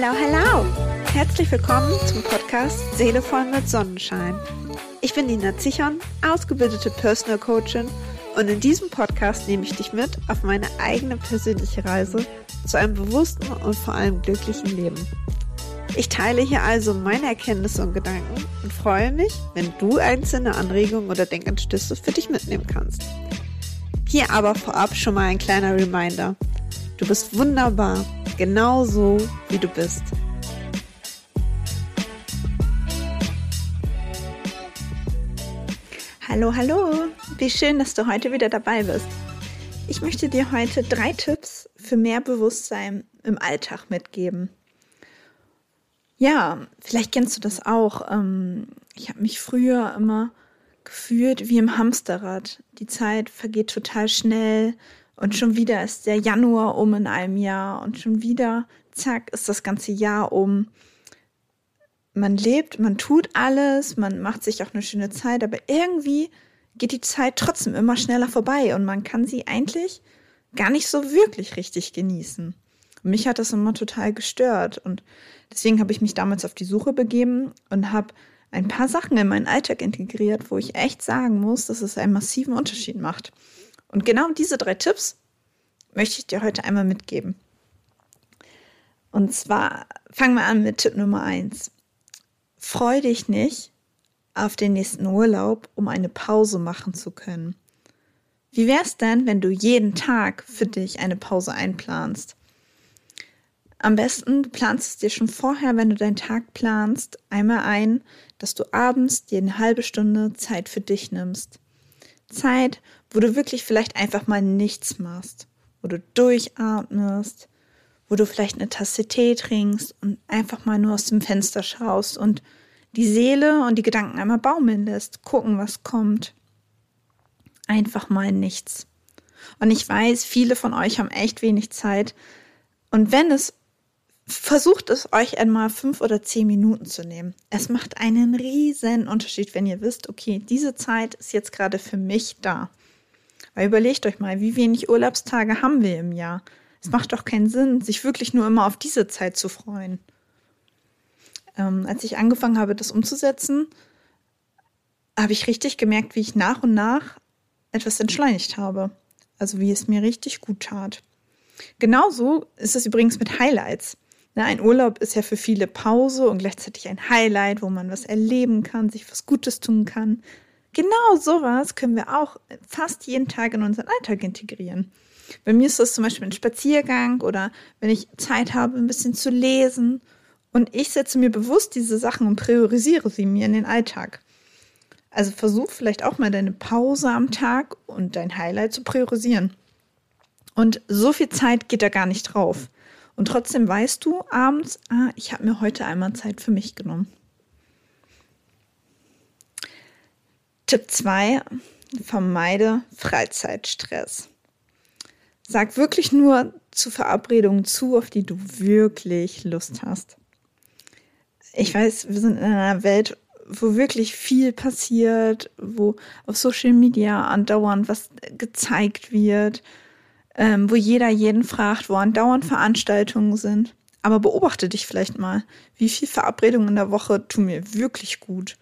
Hello, hello! Herzlich willkommen zum Podcast Seele voll mit Sonnenschein. Ich bin Nina Zichon, ausgebildete Personal Coachin und in diesem Podcast nehme ich dich mit auf meine eigene persönliche Reise zu einem bewussten und vor allem glücklichen Leben. Ich teile hier also meine Erkenntnisse und Gedanken und freue mich, wenn du einzelne Anregungen oder Denkanstöße für dich mitnehmen kannst. Hier aber vorab schon mal ein kleiner Reminder. Du bist wunderbar, genau so wie du bist. Hallo, hallo, wie schön, dass du heute wieder dabei bist. Ich möchte dir heute drei Tipps für mehr Bewusstsein im Alltag mitgeben. Ja, vielleicht kennst du das auch. Ähm, ich habe mich früher immer gefühlt wie im Hamsterrad. Die Zeit vergeht total schnell und schon wieder ist der Januar um in einem Jahr und schon wieder, zack, ist das ganze Jahr um. Man lebt, man tut alles, man macht sich auch eine schöne Zeit, aber irgendwie geht die Zeit trotzdem immer schneller vorbei und man kann sie eigentlich gar nicht so wirklich richtig genießen. Mich hat das immer total gestört und deswegen habe ich mich damals auf die Suche begeben und habe ein paar Sachen in meinen Alltag integriert, wo ich echt sagen muss, dass es einen massiven Unterschied macht. Und genau diese drei Tipps möchte ich dir heute einmal mitgeben. Und zwar fangen wir an mit Tipp Nummer eins. Freu dich nicht auf den nächsten Urlaub, um eine Pause machen zu können. Wie wäre es denn, wenn du jeden Tag für dich eine Pause einplanst? Am besten du planst es dir schon vorher, wenn du deinen Tag planst, einmal ein, dass du abends dir eine halbe Stunde Zeit für dich nimmst. Zeit, wo du wirklich vielleicht einfach mal nichts machst, wo du durchatmest, wo du vielleicht eine Tasse Tee trinkst und einfach mal nur aus dem Fenster schaust und die Seele und die Gedanken einmal baumeln lässt, gucken, was kommt. Einfach mal nichts. Und ich weiß, viele von euch haben echt wenig Zeit. Und wenn es versucht es euch einmal fünf oder zehn Minuten zu nehmen. Es macht einen riesen Unterschied, wenn ihr wisst, okay, diese Zeit ist jetzt gerade für mich da. Weil überlegt euch mal, wie wenig Urlaubstage haben wir im Jahr? Es macht doch keinen Sinn, sich wirklich nur immer auf diese Zeit zu freuen. Ähm, als ich angefangen habe, das umzusetzen, habe ich richtig gemerkt, wie ich nach und nach etwas entschleunigt habe. Also wie es mir richtig gut tat. Genauso ist es übrigens mit Highlights. Na, ein Urlaub ist ja für viele Pause und gleichzeitig ein Highlight, wo man was erleben kann, sich was Gutes tun kann. Genau sowas können wir auch fast jeden Tag in unseren Alltag integrieren. Bei mir ist das zum Beispiel ein Spaziergang oder wenn ich Zeit habe, ein bisschen zu lesen. Und ich setze mir bewusst diese Sachen und priorisiere sie mir in den Alltag. Also versuch vielleicht auch mal deine Pause am Tag und dein Highlight zu priorisieren. Und so viel Zeit geht da gar nicht drauf. Und trotzdem weißt du abends, ah, ich habe mir heute einmal Zeit für mich genommen. Tipp 2, vermeide Freizeitstress. Sag wirklich nur zu Verabredungen zu, auf die du wirklich Lust hast. Ich weiß, wir sind in einer Welt, wo wirklich viel passiert, wo auf Social Media andauernd was gezeigt wird, ähm, wo jeder jeden fragt, wo andauernd Veranstaltungen sind. Aber beobachte dich vielleicht mal, wie viele Verabredungen in der Woche tun mir wirklich gut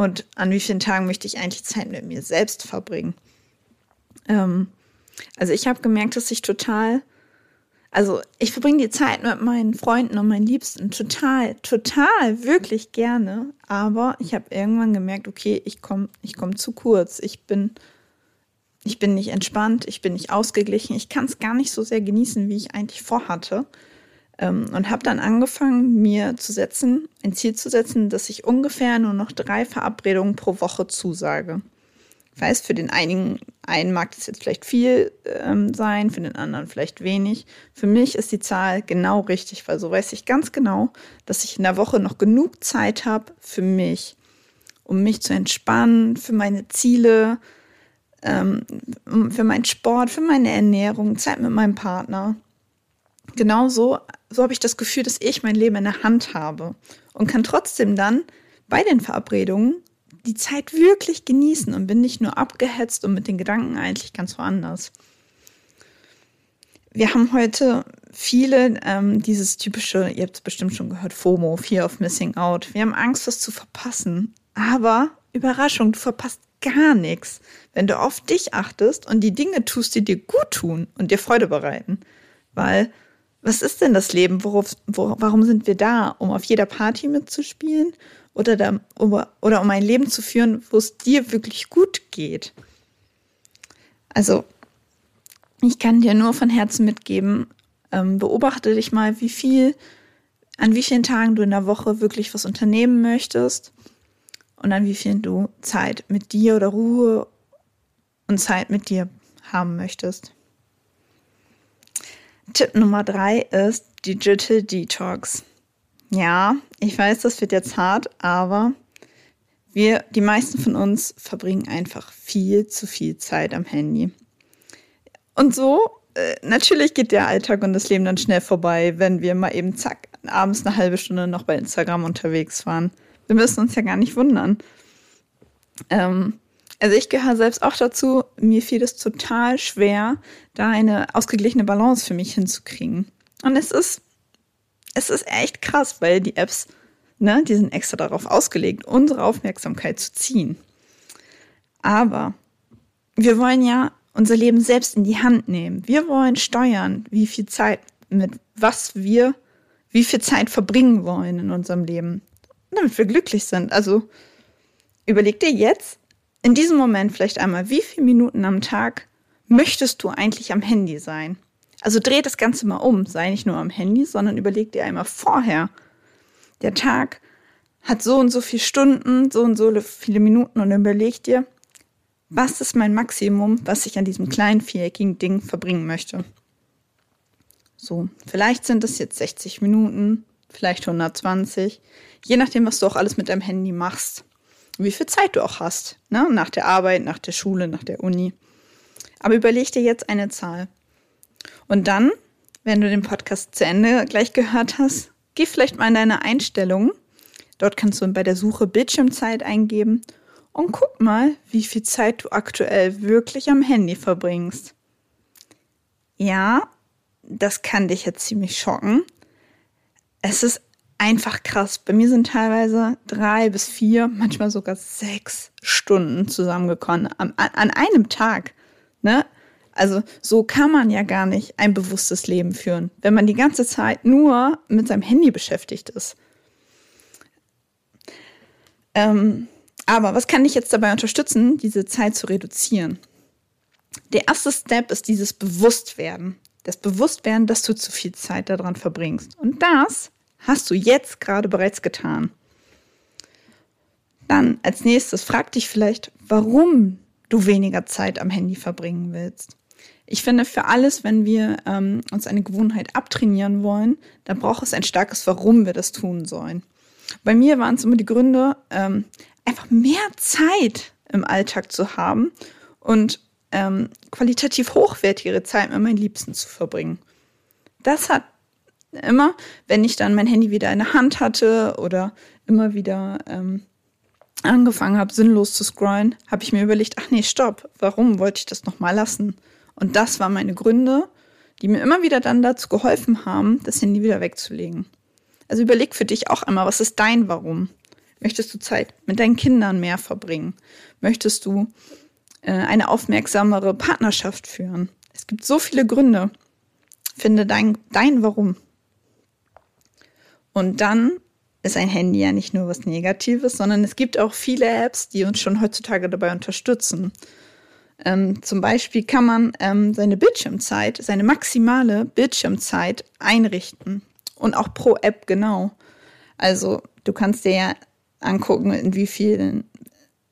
und an wie vielen Tagen möchte ich eigentlich Zeit mit mir selbst verbringen. Ähm, also ich habe gemerkt, dass ich total, also ich verbringe die Zeit mit meinen Freunden und meinen Liebsten total, total, wirklich gerne. Aber ich habe irgendwann gemerkt, okay, ich komme ich komm zu kurz. Ich bin ich bin nicht entspannt, ich bin nicht ausgeglichen, ich kann es gar nicht so sehr genießen, wie ich eigentlich vorhatte. Ähm, und habe dann angefangen, mir zu setzen, ein Ziel zu setzen, dass ich ungefähr nur noch drei Verabredungen pro Woche zusage. Ich weiß, für den einigen einen mag das jetzt vielleicht viel ähm, sein, für den anderen vielleicht wenig. Für mich ist die Zahl genau richtig, weil so weiß ich ganz genau, dass ich in der Woche noch genug Zeit habe für mich, um mich zu entspannen, für meine Ziele, ähm, für meinen Sport, für meine Ernährung, Zeit mit meinem Partner. Genauso so habe ich das Gefühl, dass ich mein Leben in der Hand habe und kann trotzdem dann bei den Verabredungen die Zeit wirklich genießen und bin nicht nur abgehetzt und mit den Gedanken eigentlich ganz woanders. Wir haben heute viele ähm, dieses typische, ihr habt es bestimmt schon gehört, FOMO, Fear of Missing Out. Wir haben Angst, was zu verpassen. Aber Überraschung, du verpasst gar nichts, wenn du auf dich achtest und die Dinge tust, die dir gut tun und dir Freude bereiten. Weil, was ist denn das Leben? Worauf, wo, warum sind wir da? Um auf jeder Party mitzuspielen oder, da, oder um ein Leben zu führen, wo es dir wirklich gut geht? Also, ich kann dir nur von Herzen mitgeben, ähm, beobachte dich mal, wie viel, an wie vielen Tagen du in der Woche wirklich was unternehmen möchtest und an wie vielen du Zeit mit dir oder Ruhe und Zeit mit dir haben möchtest. Tipp Nummer drei ist Digital Detox. Ja, ich weiß, das wird jetzt hart, aber wir, die meisten von uns verbringen einfach viel zu viel Zeit am Handy. Und so, äh, natürlich geht der Alltag und das Leben dann schnell vorbei, wenn wir mal eben zack, abends eine halbe Stunde noch bei Instagram unterwegs waren. Wir müssen uns ja gar nicht wundern. Ähm, also ich gehöre selbst auch dazu. Mir fiel es total schwer, da eine ausgeglichene Balance für mich hinzukriegen. Und es ist, es ist echt krass, weil die Apps, ne, die sind extra darauf ausgelegt, unsere Aufmerksamkeit zu ziehen. Aber wir wollen ja unser Leben selbst in die Hand nehmen. Wir wollen steuern, wie viel Zeit, mit was wir, wie viel Zeit verbringen wollen in unserem Leben damit wir glücklich sind. Also überleg dir jetzt in diesem Moment vielleicht einmal, wie viele Minuten am Tag möchtest du eigentlich am Handy sein? Also dreh das Ganze mal um, sei nicht nur am Handy, sondern überleg dir einmal vorher. Der Tag hat so und so viele Stunden, so und so viele Minuten und überleg dir, was ist mein Maximum, was ich an diesem kleinen viereckigen Ding verbringen möchte. So, vielleicht sind es jetzt 60 Minuten, vielleicht 120, je nachdem, was du auch alles mit deinem Handy machst. Wie viel Zeit du auch hast, ne? nach der Arbeit, nach der Schule, nach der Uni. Aber überleg dir jetzt eine Zahl. Und dann, wenn du den Podcast zu Ende gleich gehört hast, geh vielleicht mal in deine Einstellungen. Dort kannst du bei der Suche Bildschirmzeit eingeben und guck mal, wie viel Zeit du aktuell wirklich am Handy verbringst. Ja, das kann dich jetzt ziemlich schocken, es ist einfach krass. Bei mir sind teilweise drei bis vier, manchmal sogar sechs Stunden zusammengekommen an, an einem Tag. Ne? Also so kann man ja gar nicht ein bewusstes Leben führen, wenn man die ganze Zeit nur mit seinem Handy beschäftigt ist. Ähm, aber was kann dich jetzt dabei unterstützen, diese Zeit zu reduzieren? Der erste Step ist dieses Bewusstwerden das Bewusstwerden, dass du zu viel Zeit daran verbringst. Und das hast du jetzt gerade bereits getan. Dann als nächstes frag dich vielleicht, warum du weniger Zeit am Handy verbringen willst. Ich finde, für alles, wenn wir ähm, uns eine Gewohnheit abtrainieren wollen, dann braucht es ein starkes Warum wir das tun sollen. Bei mir waren es immer die Gründe, ähm, einfach mehr Zeit im Alltag zu haben und ähm, qualitativ hochwertigere Zeit mit meinen Liebsten zu verbringen. Das hat immer, wenn ich dann mein Handy wieder in der Hand hatte oder immer wieder ähm, angefangen habe, sinnlos zu scrollen, habe ich mir überlegt, ach nee, stopp, warum wollte ich das nochmal lassen? Und das waren meine Gründe, die mir immer wieder dann dazu geholfen haben, das Handy wieder wegzulegen. Also überleg für dich auch einmal, was ist dein Warum? Möchtest du Zeit mit deinen Kindern mehr verbringen? Möchtest du äh, eine aufmerksamere Partnerschaft führen. Es gibt so viele Gründe. Finde dein, dein Warum. Und dann ist ein Handy ja nicht nur was Negatives, sondern es gibt auch viele Apps, die uns schon heutzutage dabei unterstützen. Ähm, zum Beispiel kann man ähm, seine Bildschirmzeit, seine maximale Bildschirmzeit einrichten. Und auch pro App genau. Also du kannst dir ja angucken, in wie vielen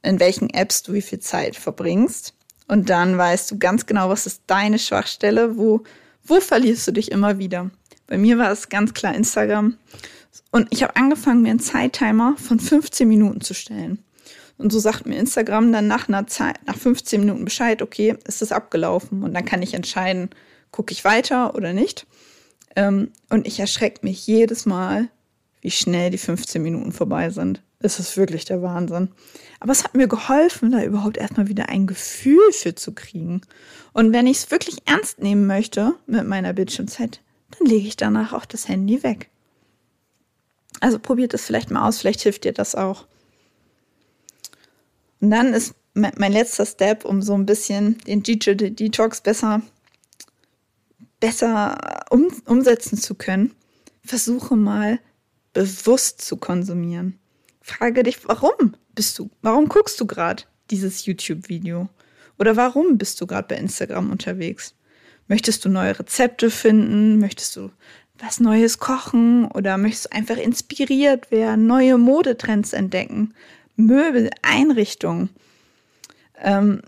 in welchen Apps du wie viel Zeit verbringst. Und dann weißt du ganz genau, was ist deine Schwachstelle, wo, wo verlierst du dich immer wieder. Bei mir war es ganz klar Instagram. Und ich habe angefangen, mir einen Zeittimer von 15 Minuten zu stellen. Und so sagt mir Instagram dann nach einer Zeit, nach 15 Minuten Bescheid, okay, ist es abgelaufen. Und dann kann ich entscheiden, gucke ich weiter oder nicht. Ähm, und ich erschrecke mich jedes Mal, wie schnell die 15 Minuten vorbei sind. Es ist wirklich der Wahnsinn. Aber es hat mir geholfen, da überhaupt erstmal wieder ein Gefühl für zu kriegen. Und wenn ich es wirklich ernst nehmen möchte mit meiner Bildschirmzeit, dann lege ich danach auch das Handy weg. Also probiert es vielleicht mal aus, vielleicht hilft dir das auch. Und dann ist mein letzter Step, um so ein bisschen den Digital Detox besser, besser um, umsetzen zu können, versuche mal bewusst zu konsumieren. Frage dich, warum bist du, warum guckst du gerade dieses YouTube-Video? Oder warum bist du gerade bei Instagram unterwegs? Möchtest du neue Rezepte finden? Möchtest du was Neues kochen? Oder möchtest du einfach inspiriert werden, neue Modetrends entdecken? Möbel, Einrichtungen. Ähm,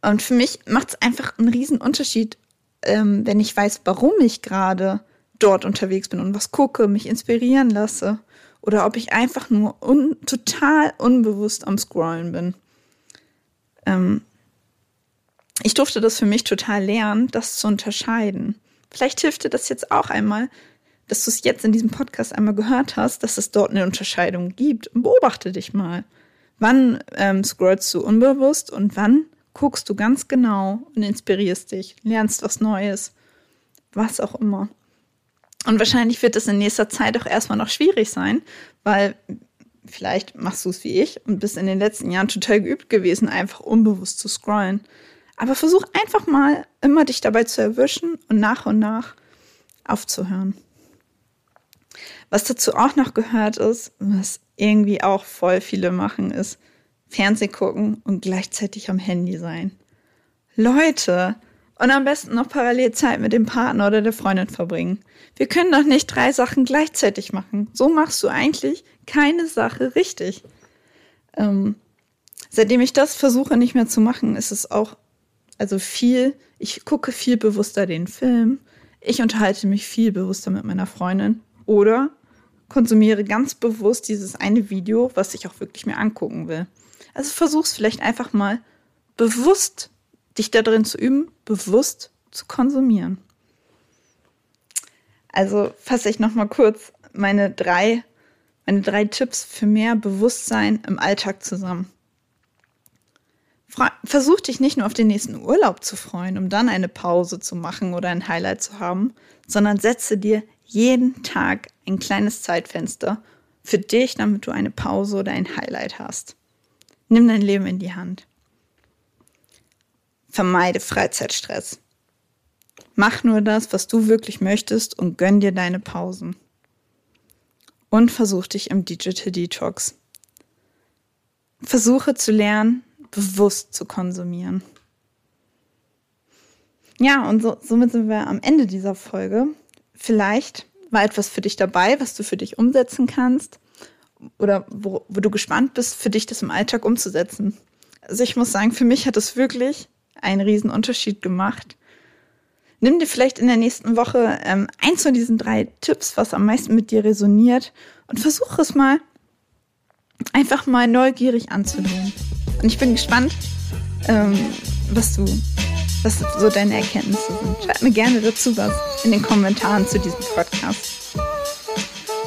und für mich macht es einfach einen riesen Unterschied, ähm, wenn ich weiß, warum ich gerade dort unterwegs bin und was gucke, mich inspirieren lasse. Oder ob ich einfach nur un total unbewusst am Scrollen bin. Ähm, ich durfte das für mich total lernen, das zu unterscheiden. Vielleicht hilft dir das jetzt auch einmal, dass du es jetzt in diesem Podcast einmal gehört hast, dass es dort eine Unterscheidung gibt. Beobachte dich mal. Wann ähm, scrollst du unbewusst und wann guckst du ganz genau und inspirierst dich, lernst was Neues, was auch immer. Und wahrscheinlich wird es in nächster Zeit auch erstmal noch schwierig sein, weil vielleicht machst du es wie ich und bist in den letzten Jahren total geübt gewesen, einfach unbewusst zu scrollen. Aber versuch einfach mal immer dich dabei zu erwischen und nach und nach aufzuhören. Was dazu auch noch gehört ist, was irgendwie auch voll viele machen, ist Fernseh gucken und gleichzeitig am Handy sein. Leute, und am besten noch parallel Zeit mit dem Partner oder der Freundin verbringen. Wir können doch nicht drei Sachen gleichzeitig machen. So machst du eigentlich keine Sache richtig. Ähm, seitdem ich das versuche nicht mehr zu machen, ist es auch also viel, ich gucke viel bewusster den Film, ich unterhalte mich viel bewusster mit meiner Freundin oder konsumiere ganz bewusst dieses eine Video, was ich auch wirklich mir angucken will. Also versuch's vielleicht einfach mal bewusst dich da drin zu üben, bewusst zu konsumieren. Also fasse ich noch mal kurz meine drei, meine drei Tipps für mehr Bewusstsein im Alltag zusammen. Versuch dich nicht nur auf den nächsten Urlaub zu freuen, um dann eine Pause zu machen oder ein Highlight zu haben, sondern setze dir jeden Tag ein kleines Zeitfenster für dich, damit du eine Pause oder ein Highlight hast. Nimm dein Leben in die Hand. Vermeide Freizeitstress. Mach nur das, was du wirklich möchtest und gönn dir deine Pausen. Und versuch dich im Digital Detox. Versuche zu lernen, bewusst zu konsumieren. Ja, und so, somit sind wir am Ende dieser Folge. Vielleicht war etwas für dich dabei, was du für dich umsetzen kannst oder wo, wo du gespannt bist, für dich das im Alltag umzusetzen. Also ich muss sagen, für mich hat es wirklich einen riesen Unterschied gemacht. Nimm dir vielleicht in der nächsten Woche ähm, eins von diesen drei Tipps, was am meisten mit dir resoniert und versuche es mal einfach mal neugierig anzunehmen. Und ich bin gespannt, ähm, was du, was so deine Erkenntnisse sind. Schreib mir gerne dazu was in den Kommentaren zu diesem Podcast.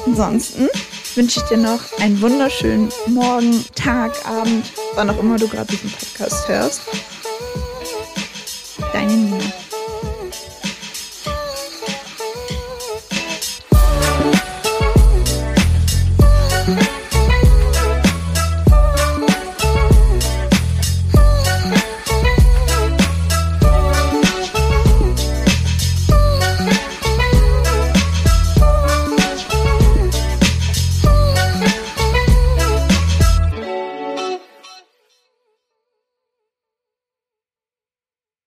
Ansonsten wünsche ich dir noch einen wunderschönen Morgen, Tag, Abend, wann auch immer du gerade diesen Podcast hörst. Deine Nina.